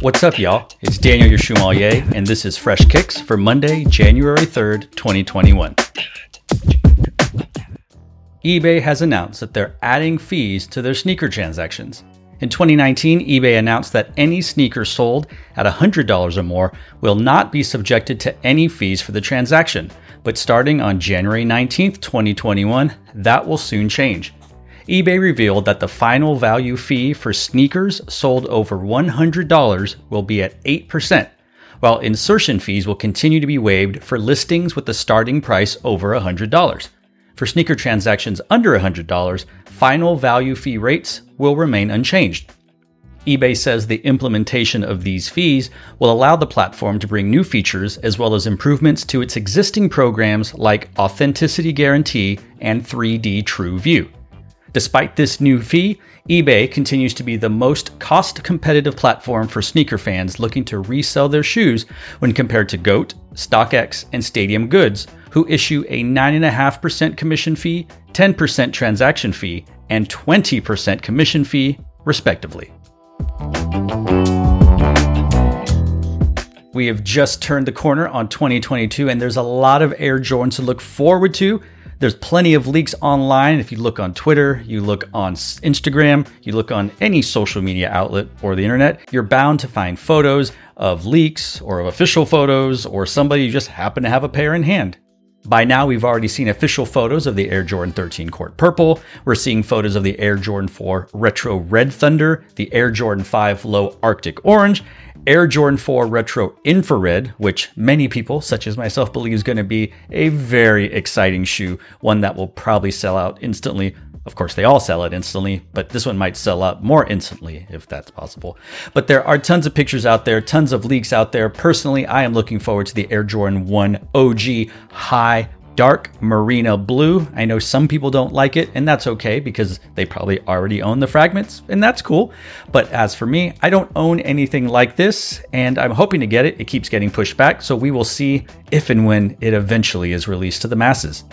What's up, y'all? It's Daniel your Shoemalier, and this is Fresh Kicks for Monday, January 3rd, 2021. eBay has announced that they're adding fees to their sneaker transactions. In 2019, eBay announced that any sneaker sold at $100 or more will not be subjected to any fees for the transaction. But starting on January 19, 2021, that will soon change eBay revealed that the final value fee for sneakers sold over $100 will be at 8%, while insertion fees will continue to be waived for listings with the starting price over $100. For sneaker transactions under $100, final value fee rates will remain unchanged. eBay says the implementation of these fees will allow the platform to bring new features as well as improvements to its existing programs like Authenticity Guarantee and 3D True View. Despite this new fee, eBay continues to be the most cost competitive platform for sneaker fans looking to resell their shoes when compared to GOAT, StockX, and Stadium Goods, who issue a 9.5% commission fee, 10% transaction fee, and 20% commission fee, respectively. We have just turned the corner on 2022, and there's a lot of Air Jordans to look forward to. There's plenty of leaks online. If you look on Twitter, you look on Instagram, you look on any social media outlet or the internet, you're bound to find photos of leaks or of official photos or somebody you just happen to have a pair in hand. By now, we've already seen official photos of the Air Jordan 13 Court Purple. We're seeing photos of the Air Jordan 4 Retro Red Thunder, the Air Jordan 5 Low Arctic Orange, Air Jordan 4 Retro Infrared, which many people, such as myself, believe is going to be a very exciting shoe, one that will probably sell out instantly. Of course, they all sell it instantly, but this one might sell out more instantly if that's possible. But there are tons of pictures out there, tons of leaks out there. Personally, I am looking forward to the Air Jordan 1 OG High dark marina blue. I know some people don't like it, and that's okay because they probably already own the fragments, and that's cool. But as for me, I don't own anything like this, and I'm hoping to get it. It keeps getting pushed back, so we will see if and when it eventually is released to the masses.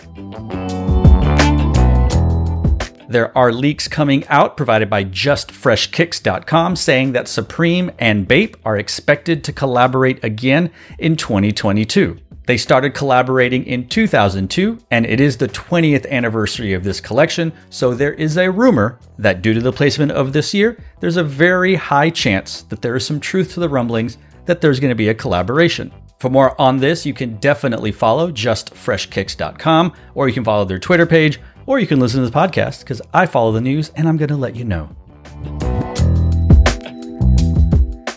There are leaks coming out provided by justfreshkicks.com saying that Supreme and Bape are expected to collaborate again in 2022. They started collaborating in 2002, and it is the 20th anniversary of this collection, so there is a rumor that due to the placement of this year, there's a very high chance that there is some truth to the rumblings that there's going to be a collaboration. For more on this, you can definitely follow justfreshkicks.com, or you can follow their Twitter page, or you can listen to the podcast because I follow the news and I'm going to let you know.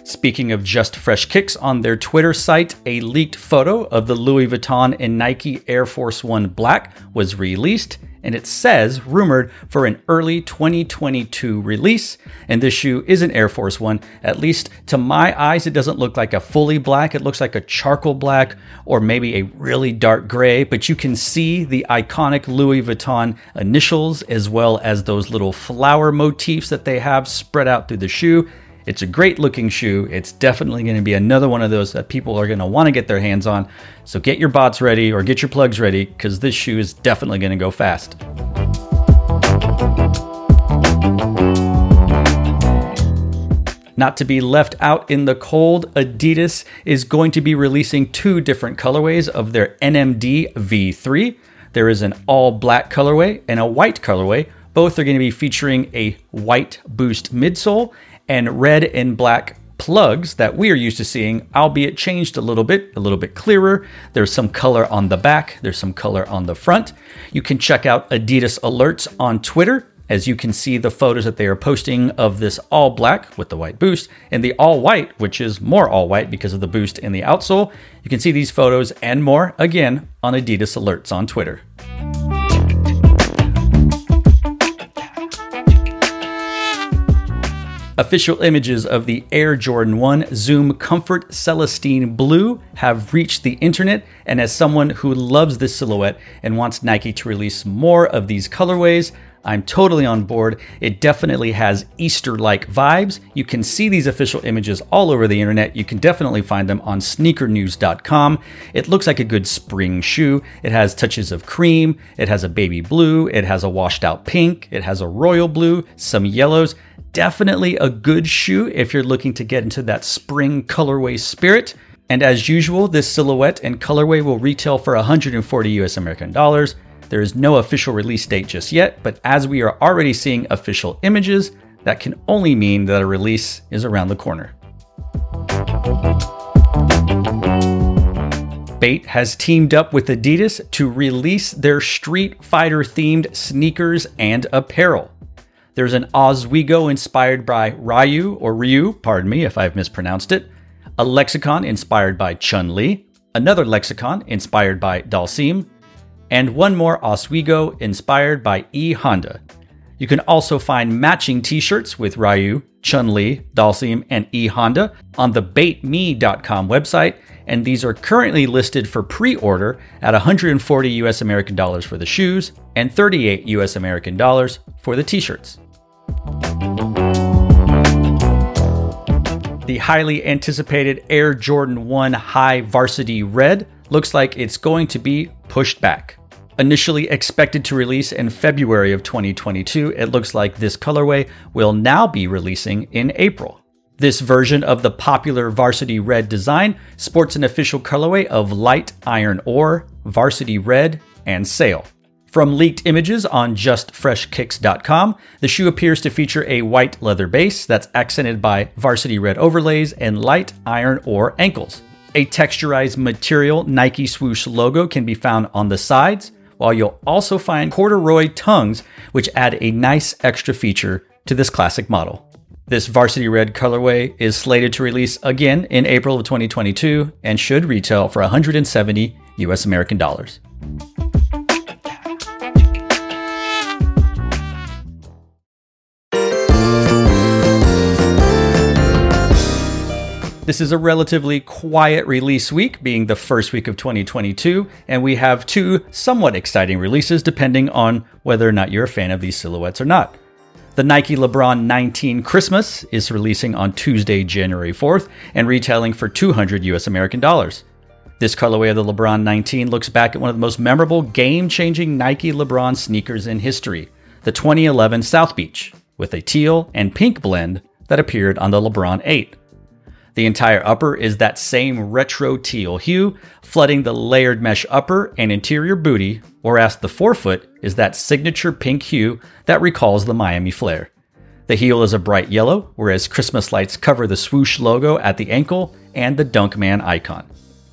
Speaking of just fresh kicks, on their Twitter site, a leaked photo of the Louis Vuitton and Nike Air Force One Black was released, and it says rumored for an early 2022 release. And this shoe is an Air Force One. At least to my eyes, it doesn't look like a fully black. It looks like a charcoal black or maybe a really dark gray, but you can see the iconic Louis Vuitton initials as well as those little flower motifs that they have spread out through the shoe. It's a great looking shoe. It's definitely going to be another one of those that people are going to want to get their hands on. So get your bots ready or get your plugs ready because this shoe is definitely going to go fast. Not to be left out in the cold, Adidas is going to be releasing two different colorways of their NMD V3. There is an all black colorway and a white colorway. Both are going to be featuring a white boost midsole and red and black plugs that we are used to seeing, albeit changed a little bit, a little bit clearer. There's some color on the back, there's some color on the front. You can check out Adidas Alerts on Twitter. As you can see, the photos that they are posting of this all black with the white boost and the all white, which is more all white because of the boost in the outsole. You can see these photos and more again on Adidas Alerts on Twitter. Official images of the Air Jordan 1 Zoom Comfort Celestine Blue have reached the internet, and as someone who loves this silhouette and wants Nike to release more of these colorways, I'm totally on board. It definitely has Easter like vibes. You can see these official images all over the internet. You can definitely find them on sneakernews.com. It looks like a good spring shoe. It has touches of cream, it has a baby blue, it has a washed out pink, it has a royal blue, some yellows. Definitely a good shoe if you're looking to get into that spring colorway spirit. And as usual, this silhouette and colorway will retail for 140 US American dollars. There is no official release date just yet, but as we are already seeing official images, that can only mean that a release is around the corner. Bait has teamed up with Adidas to release their Street Fighter themed sneakers and apparel. There's an Ozweego inspired by Ryu, or Ryu, pardon me if I've mispronounced it, a lexicon inspired by Chun Li, another lexicon inspired by Dhalsim, and one more Ozweego inspired by E Honda. You can also find matching t shirts with Ryu, Chun Li, Dhalsim, and E Honda on the baitme.com website, and these are currently listed for pre order at 140 US American dollars for the shoes and 38 US American dollars for the t shirts. The highly anticipated Air Jordan 1 High Varsity Red looks like it's going to be pushed back. Initially expected to release in February of 2022, it looks like this colorway will now be releasing in April. This version of the popular Varsity Red design sports an official colorway of light iron ore, varsity red, and sail. From leaked images on justfreshkicks.com, the shoe appears to feature a white leather base that's accented by varsity red overlays and light iron ore ankles. A texturized material Nike swoosh logo can be found on the sides, while you'll also find corduroy tongues, which add a nice extra feature to this classic model. This varsity red colorway is slated to release again in April of 2022 and should retail for 170 US American dollars. This is a relatively quiet release week, being the first week of 2022, and we have two somewhat exciting releases depending on whether or not you're a fan of these silhouettes or not. The Nike LeBron 19 Christmas is releasing on Tuesday, January 4th, and retailing for 200 US American dollars. This colorway of the LeBron 19 looks back at one of the most memorable game changing Nike LeBron sneakers in history, the 2011 South Beach, with a teal and pink blend that appeared on the LeBron 8. The entire upper is that same retro teal hue, flooding the layered mesh upper and interior booty, whereas the forefoot is that signature pink hue that recalls the Miami flare. The heel is a bright yellow, whereas Christmas lights cover the swoosh logo at the ankle and the Dunkman icon.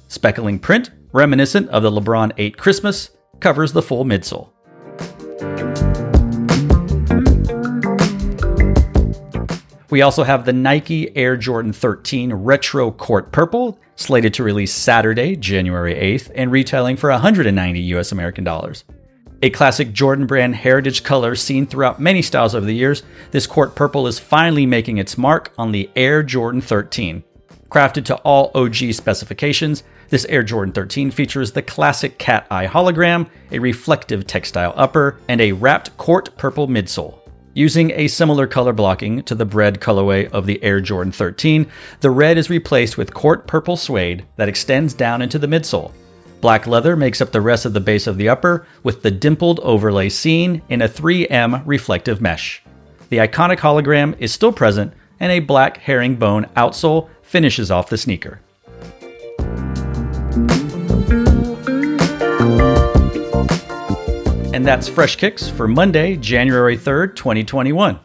Speckling print, reminiscent of the LeBron 8 Christmas, covers the full midsole. We also have the Nike Air Jordan 13 Retro Court Purple, slated to release Saturday, January 8th, and retailing for 190 US American dollars. A classic Jordan brand heritage color seen throughout many styles over the years, this court purple is finally making its mark on the Air Jordan 13. Crafted to all OG specifications, this Air Jordan 13 features the classic cat eye hologram, a reflective textile upper, and a wrapped court purple midsole. Using a similar color blocking to the bread colorway of the Air Jordan 13, the red is replaced with court purple suede that extends down into the midsole. Black leather makes up the rest of the base of the upper, with the dimpled overlay seen in a 3M reflective mesh. The iconic hologram is still present, and a black herringbone outsole finishes off the sneaker. And that's Fresh Kicks for Monday, January 3rd, 2021.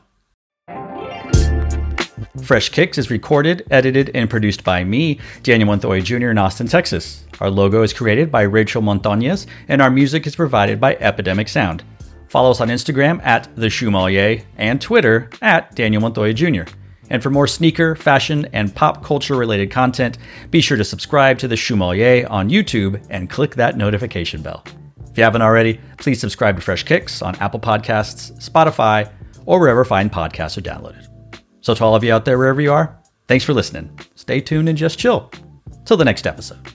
Fresh Kicks is recorded, edited, and produced by me, Daniel Montoya Jr. in Austin, Texas. Our logo is created by Rachel Montañez, and our music is provided by Epidemic Sound. Follow us on Instagram at The Shoemalier and Twitter at Daniel Montoya Jr. And for more sneaker, fashion, and pop culture related content, be sure to subscribe to The Shoemalier on YouTube and click that notification bell. If you haven't already, please subscribe to Fresh Kicks on Apple Podcasts, Spotify, or wherever fine podcasts are downloaded. So, to all of you out there, wherever you are, thanks for listening. Stay tuned and just chill. Till the next episode.